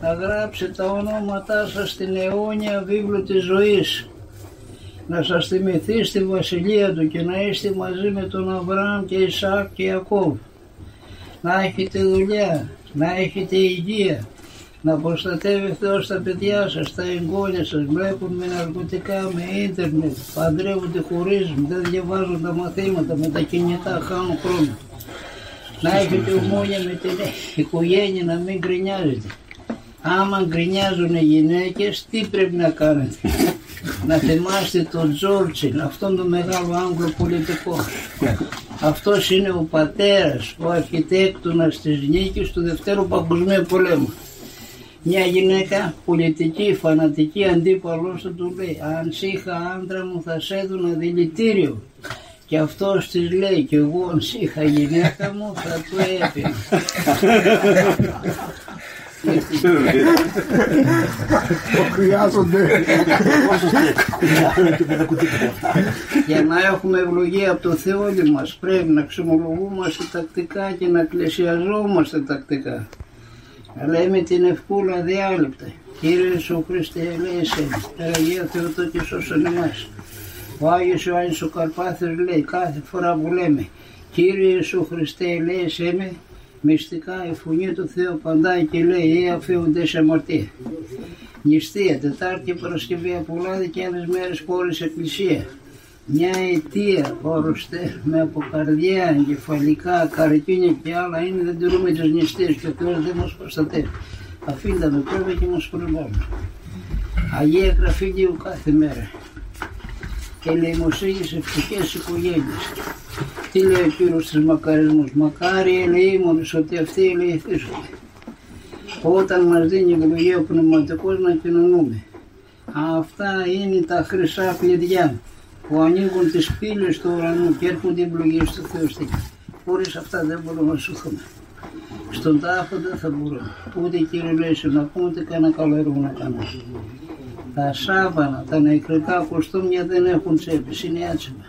να γράψει τα ονόματά σας στην αιώνια βίβλο της ζωής. Να σας θυμηθεί στη βασιλεία του και να είστε μαζί με τον Αβραάμ και Ισαάκ και Ιακώβ. Να έχετε δουλειά, να έχετε υγεία, να προστατεύει Θεός τα παιδιά σας, τα εγγόνια σας, βλέπουν με ναρκωτικά, με ίντερνετ, παντρεύονται χωρίς, δεν διαβάζουν τα μαθήματα, με τα κινητά χάνουν χρόνο. Να έχετε ομόνια με την οικογένεια, να μην γκρινιάζετε. Άμα γκρινιάζουν οι γυναίκες, τι πρέπει να κάνετε; να θυμάστε τον Τζόρτσιλ, αυτόν τον μεγάλο Άγγλο πολιτικό. Αυτός είναι ο πατέρας, ο αρχιτέκτονας της νίκης του Δευτέρου Παγκοσμίου Πολέμου. Μια γυναίκα πολιτική, φανατική αντίπαλος του του λέει αν είχα άντρα μου θα σε έδωνα δηλητήριο. Και αυτός της λέει και εγώ αν είχα γυναίκα μου θα του έπαιρνα. Χρειάζονται. Για να έχουμε ευλογία από το Θεό όλοι μας πρέπει να ξεμολογούμαστε τακτικά και να πλαισιαζόμαστε τακτικά. Λέμε την ευκούλα διάλεπτα. Κύριε Ιησού Χριστέ, ελέησέ με. Αγία Θεοτόκη σώσον εμάς. Ο Άγιος Ιωάννης ο Καρπάθιος λέει κάθε φορά που λέμε Κύριε Ιησού Χριστέ, ελέησέ με. Μυστικά η φωνή του Θεού παντάει και λέει «Ε, αφήνονται σε αμαρτία». Νηστεία, Τετάρτη Παρασκευή Απολάδη και άλλες μέρες χωρίς εκκλησία. Μια αιτία όρουστε με αποκαρδιά, εγκεφαλικά, καρκίνια και άλλα είναι δεν τηρούμε τις νηστείες και ο Θεός δεν μας προστατεύει. Αφήντα με πρέπει και μας προλάβει. Αγία Γραφή Λίου κάθε μέρα. Και ελεημοσύνη σε ευτυχές οικογένειες. Τι λέει ο Κύριος στους μακαρισμούς. Μακάρι ελεήμονες ότι αυτοί ελεηθήσονται. Όταν μας δίνει ευλογία ο πνευματικός να κοινωνούμε. Αυτά είναι τα χρυσά κλειδιά που ανοίγουν τις πύλες του ουρανού και έρχονται οι ευλογίες του Θεού στην Χωρίς αυτά δεν μπορούμε να σωθούμε. Στον τάφο δεν θα μπορούμε. Ούτε κυριλέσιο να πούμε ούτε κανένα καλό έργο να κάνουμε. Τα σάβανα, τα νεκρικά κοστούμια δεν έχουν τσέπη, είναι άτσιμα.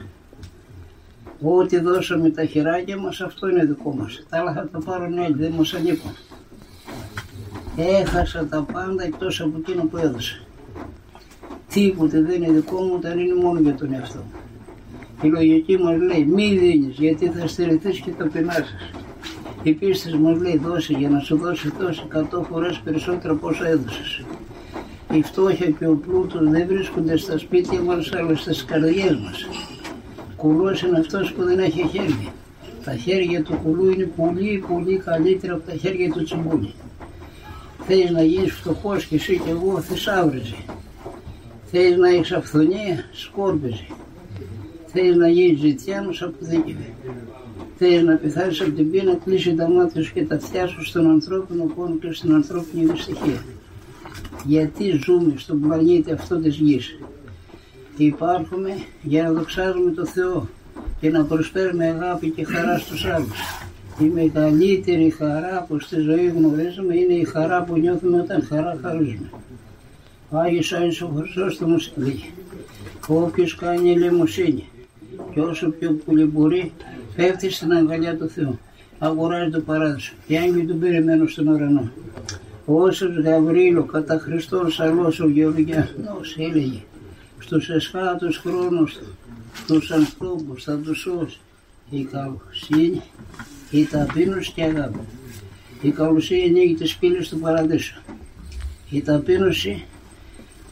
Ό,τι δώσαμε τα χεράκια μας αυτό είναι δικό μας. Τα άλλα θα τα πάρουν άλλοι, δεν μας ανήκουν. Έχασα τα πάντα εκτός από εκείνο που έδωσα. Τίποτε δεν είναι δικό μου όταν είναι μόνο για τον εαυτό μου. Η λογική μας λέει μη δίνεις γιατί θα στερηθείς και τα πεινά σας. Η πίστη μας λέει δώσε για να σου δώσει τόσο 100 φορές περισσότερα από όσα έδωσες. Η φτώχεια και ο πλούτος δεν βρίσκονται στα σπίτια μας αλλά στις καρδιές μας. Κουλός είναι αυτός που δεν έχει χέρια. Τα χέρια του κουλού είναι πολύ πολύ καλύτερα από τα χέρια του τσιμπούλι. Θέλεις να γίνεις φτωχός και εσύ και εγώ θησάβριζε. Θέλεις να έχεις αυθονία, σκόρπιζε. Θέλεις να γίνεις ζητιάνος, αποδίκευε. Θέλεις να πεθάνεις από την πείνα, κλείσει τα μάτια σου και τα αυτιά σου στον ανθρώπινο πόνο και στην ανθρώπινη δυστυχία. Γιατί ζούμε στον πλανήτη αυτό της γης. Υπάρχουμε για να δοξάζουμε το Θεό και να προσφέρουμε αγάπη και χαρά στους άλλους. Η μεγαλύτερη χαρά που στη ζωή γνωρίζουμε είναι η χαρά που νιώθουμε όταν χαρά χαρίζουμε. Ο Άγιος Άγιος ο Χρυσόστομος λέει όποιος κάνει ελεημοσύνη και όσο πιο πολύ μπορεί πέφτει στην αγκαλιά του Θεού. Αγοράζει το παράδεισο. Οι άγγελοι του περιμένουν στον ουρανό. Όσος Γαβρίλος κατά Χριστόν σαλός ο Γεωργιανός έλεγε στους εσχάτους χρόνους του, στους ανθρώπους θα τους σώσει η καλοσύνη, η ταπείνωση και η αγάπη. Η καλοσύνη ανοίγει τις πύλες του παραδείσου. Η ταπείνωση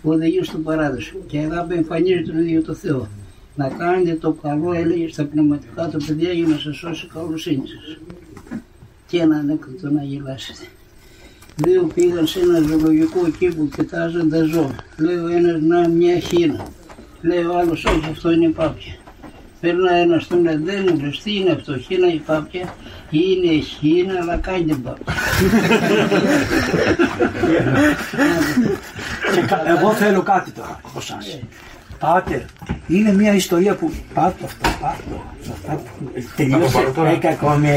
οδηγεί στον παράδεισο και η αγάπη εμφανίζει τον ίδιο το Θεό. Να κάνετε το καλό, έλεγε στα πνευματικά του παιδιά για να σας σώσει η καλοσύνη σας. Και ένα ανέκδοτο να γελάσετε. Δύο πήγαν σε ένα ζωολογικό εκεί που κοιτάζαν τα ζώα. Λέει ο ένας να μια χίνα. Λέει ο άλλος όχι αυτό είναι η πάπια. Περνά ένας στον λέει δεν μου λες τι είναι αυτό χίνα ή πάπια; Είναι χίνα αλλά κάνει την πάπια. Εγώ θέλω κάτι τώρα από εσάς. Πάτερ, είναι μια ιστορία που πάτε αυτό, πάτε. Τελείωσε, έκα ακόμη,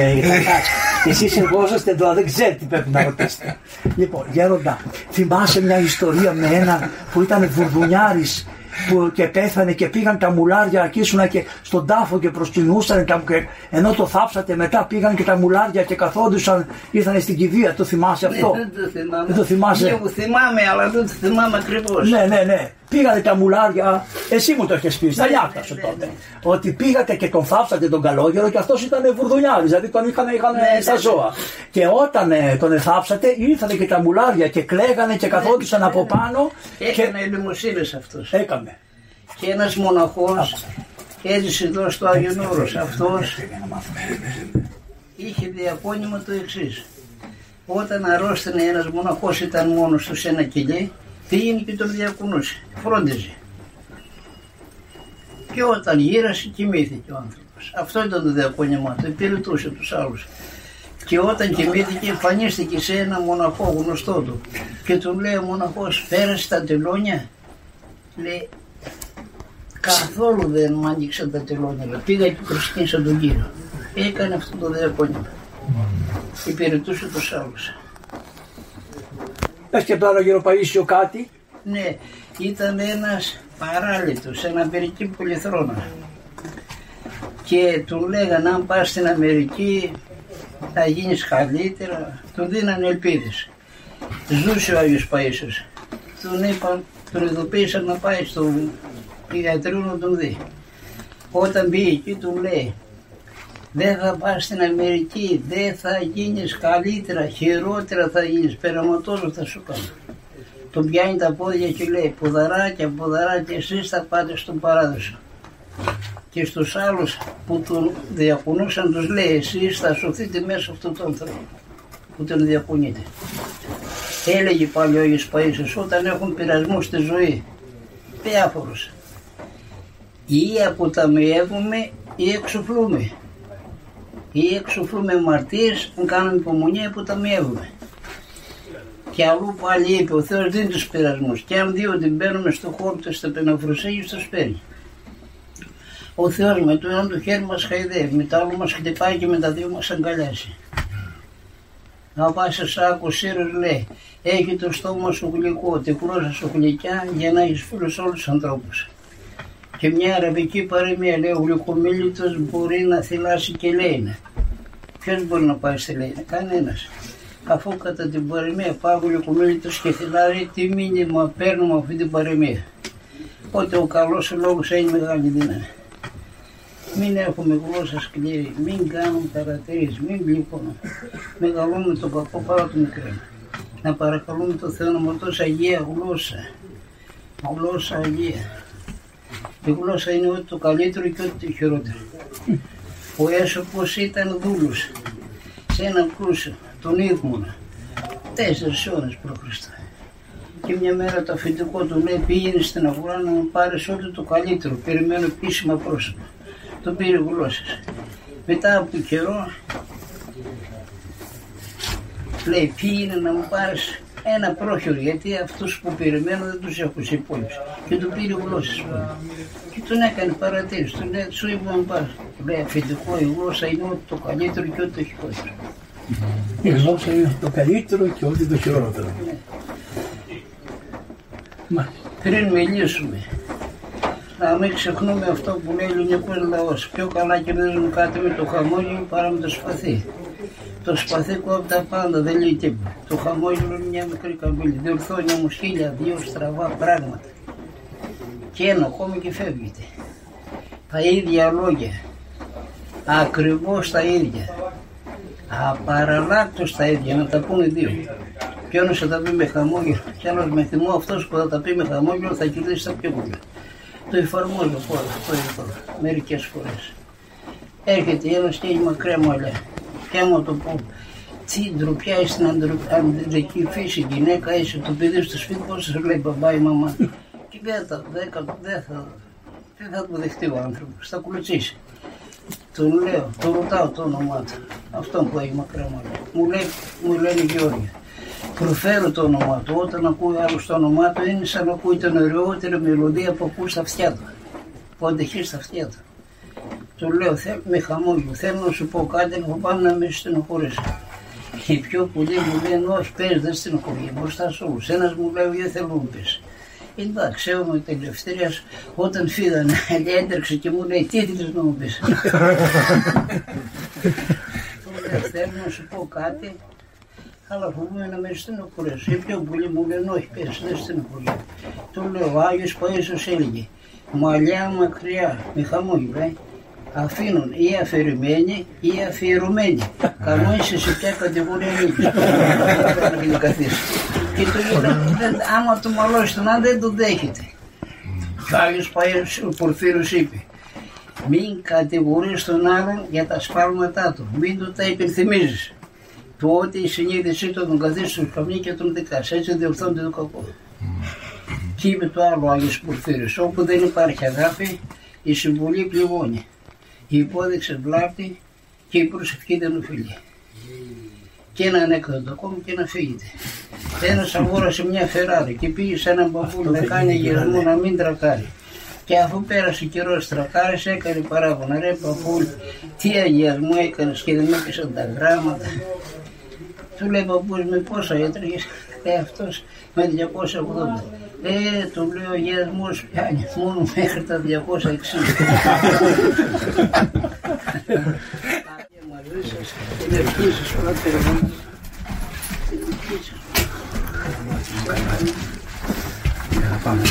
εσείς ερχόσαστε εδώ, δεν ξέρετε τι πρέπει να ρωτήσετε. Λοιπόν, γέροντα, θυμάσαι μια ιστορία με ένα που ήταν βουρδουνιάρης που και πέθανε και πήγαν τα μουλάρια αρχίσουν και στον τάφο και προσκυνούσαν τα, και, ενώ το θάψατε μετά πήγαν και τα μουλάρια και καθόντουσαν ήρθαν στην κηδεία το θυμάσαι αυτό; Ναι, δεν το θυμάμαι. δεν το θυμάσαι; Λίγο θυμάμαι αλλά δεν το θυμάμαι ακριβώς. ναι ναι ναι πήγανε τα μουλάρια εσύ μου το έχεις πει στα νιάτα σου ναι, τότε ναι. ότι πήγατε και τον θάψατε τον καλόγερο και αυτός ήταν βουρδουνιάρης δηλαδή τον είχαν, είχαν Ναι, στα ναι. ζώα και όταν ε, τον θάψατε ήρθανε και τα μουλάρια και κλαίγανε και καθόντουσαν από πάνω και Έκανε λιμοσύνες αυτός. έκαμε Και ένας μοναχός έζησε εδώ στο Άγιον Όρος. Αυτός είχε διακόνημα το εξής. Όταν αρρώστηνε ένας μοναχός ήταν μόνος του σε ένα κελί, πήγαινε και τον διακουνούσε, φρόντιζε. Και όταν γύρασε κοιμήθηκε ο άνθρωπος. Αυτό ήταν το διακόνημά του, υπηρετούσε τους άλλους. Και όταν κοιμήθηκε εμφανίστηκε σε ένα μοναχό γνωστό του και του λέει ο μοναχός πέρασε τα τελώνια; Λέει καθόλου δεν μου άνοιξαν τα τελώνια. λέει. Πήγα και προσκύνησα τον κύριο. Έκανε αυτό το διακόνημα. Υπηρετούσε τους άλλους. Πες και τώρα γύρω Παΐσιο κάτι Ναι, ήταν ένας παράλυτος, ένα Αμερική πολυθρόνα. Και του λέγανε αν πας στην Αμερική θα γίνεις καλύτερα. Του δίνανε ελπίδες. Ζούσε ο Άγιος Παΐσιος. Τον είπαν, τον ειδοποίησαν να πάει στο ιατρείο να τον δει. Όταν μπήκε εκεί του λέει δεν θα πας στην Αμερική, δεν θα γίνεις καλύτερα, χειρότερα θα γίνεις, περαματώζω θα σου κάνω. Τον πιάνει τα πόδια και λέει ποδαράκια, ποδαράκια, εσείς θα πάτε στον παράδεισο. Και στους άλλους που τον διακουνούσαν τους λέει εσείς θα σωθείτε μέσα αυτόν τον άνθρωπο που τον διακουνείτε. Έλεγε πάλι ο Άγιος Παΐσιος όταν έχουν πειρασμού στη ζωή διάφορους ή αποταμιεύουμε ή εξοφλούμε ή εξοφλούμε μαρτίες, αν κάνουμε υπομονή αποταμιεύουμε. Και αλλού πάλι είπε ο Θεός δίνει τους πειρασμούς και αν δει ότι μπαίνουμε στο χώρο του στο πενοφροσέγγι τους παίρνει. Ο Θεός με το ένα του χέρι μας χαϊδεύει, με το άλλο μας χτυπάει και με τα δύο μας αγκαλιάζει. Να πάει σε σάκο Σύρος λέει, έχει το στόμα σου γλυκό, τη γλώσσα σου γλυκιά για να έχεις φίλους όλους τους ανθρώπους. Και μια αραβική παροιμία λέει, ο γλυκομίλητος μπορεί να θυλάσει και λέει. Ποιος μπορεί να πάει στη λέει, κανένας. Αφού κατά την παροιμία πάει ο γλυκομίλητος και θυλάρει, τι μήνυμα παίρνουμε αυτή την παροιμία; Ότι ο καλός λόγος έχει μεγάλη δύναμη. Μην έχουμε γλώσσα σκληρή, μην κάνουμε παρατηρήσεις, μην γλυκώνουμε. Μεγαλώνουμε τον κακό παρά το μικρό. Να παρακαλούμε το Θεό να μας δώσει αγία γλώσσα. Γλώσσα αγία. Η γλώσσα είναι ό,τι το καλύτερο και ό,τι το χειρότερο. Ο Έσωπος ήταν δούλος σε έναν πλούσιο, τον Ίδμονα, τέσσερις ώρες π.Χ. Και μια μέρα το αφεντικό του λέει πήγαινε στην αγορά να μου πάρεις ό,τι το καλύτερο, περιμένω επίσημα πρόσωπα. Το πήρε γλώσσες. Μετά από καιρό λέει πήγαινε να μου πάρεις ένα πρόχειρο γιατί αυτούς που περιμένω δεν τους έχω σε υπόλοιπους. Και του πήρε γλώσσες. Και τον έκανε παρατήρηση. Του λέει, σου είπα να πάρεις. Του λέει, αφεντικό η γλώσσα είναι ό,τι το καλύτερο και ό,τι το χειρότερο. η γλώσσα είναι το καλύτερο και ό,τι το χειρότερο Μάλιστα. Πριν μιλήσουμε, να μην ξεχνούμε αυτό που λέει ο ελληνικός λαός. Πιο καλά κερδίζουν κάτι με το χαμόγελο παρά με το σπαθί. Το σπαθί κόβει τα πάντα, δεν λέει τίποτα. Το χαμόγελο είναι μια μικρή καμπύλη. Διορθώνει όμως χίλια, δύο στραβά πράγματα. Και ένα ακόμη και φεύγεται. Τα ίδια λόγια. Ακριβώς τα ίδια. Απαραλλάκτως τα ίδια, να τα πούνε δύο. Και ένας θα τα πει με χαμόγελο, και άλλος με θυμό, αυτός που θα τα πει με χαμόγελο θα κερδίσει τα πιο πολλά. Το εφαρμόζω τώρα, το τώρα, μερικές φορές. Έρχεται ένας και έχει μακριά μαλλιά. Και άμα το πω, τι ντροπιά είσαι στην ανδρο- ανδρική φύση, γυναίκα είσαι, το παιδί στο σπίτι, πώς σας λέει μπαμπά ή μαμά. Και δεν θα, δεν, κα- δεν θα, δεν θα το δεχτεί ο άνθρωπος, θα κουλουτσίσει. Τον λέω, τον ρωτάω το όνομά του, αυτόν που έχει μακριά μαλλιά. Μου, λέει, μου λένε Γιώργη. Προφέρω το όνομά του. Όταν ακούει άλλος το όνομά του, είναι σαν να ακούει την ωραιότερη μελωδία που ακούς στα αυτιά του. Που αντεχείς στα αυτιά του. Του λέω, θέλ, με χαμόγελο, θέλω να σου πω κάτι, να πάμε να με στενοχωρήσει. Οι πιο πολλοί μου λένε, όχι, πες, δεν στενοχωρεί, μπροστά σε όλους. Ένας μου λέει, δεν θέλω να πες. Εντάξει, ο τελευταία όταν φύγανε, έτρεξε και μου λέει τι της νόμιζες. Θέλω να σου πω κάτι, αλλά φοβούμαι να με στενοχωρήσω. Η πιο πολύ μου λένε όχι πες, δεν στενοχωρήσω. Του λέω, ο Άγιος Παΐσος έλεγε, μαλλιά μακριά, με χαμόγελα, αφήνουν ή αφαιρημένοι ή αφιερωμένοι. Καλό είσαι σε ποια κατηγορία ανήκεις. να καθίσει. Και του λέει, άμα το μαλώσεις τον αν δεν τον δέχεται. Και ο Άγιος Παΐσος, ο Πορφύρος είπε, μην κατηγορείς τον άλλον για τα σφάλματά του, μην του τα υπενθυμίζεις. Το ότι η συνείδησή του τον καθίσει στους καμνί και τον δικάς, έτσι διορθώνεται το κακό. Και είπε το άλλο Άγιος Πορφύρος, όπου δεν υπάρχει αγάπη, η συμβουλή πληγώνει η υπόδειξη βλάπτει και η προσευχή δεν οφείλει. Και ένα ανέκδοτο ακόμη και να φύγετε. Ένας αγόρασε μια Φεράρι και πήγε σε έναν παππού να κάνει γερμό να μην τρακάρει. Και αφού πέρασε καιρός τρακάρι, έκανε παράπονα. Ρε παππούλ, τι αγιασμό έκανες και δεν έπεσαν τα γράμματα. Του λέει παππούς με πόσα έτρεχες. Ε, αυτός με 280. Ε, του λέει ο αγιασμός πιάνει μόνο μέχρι τα 260. Μαζί σας, την ευχή σας, πάτερ μου. Την ευχή σας. Πάμε.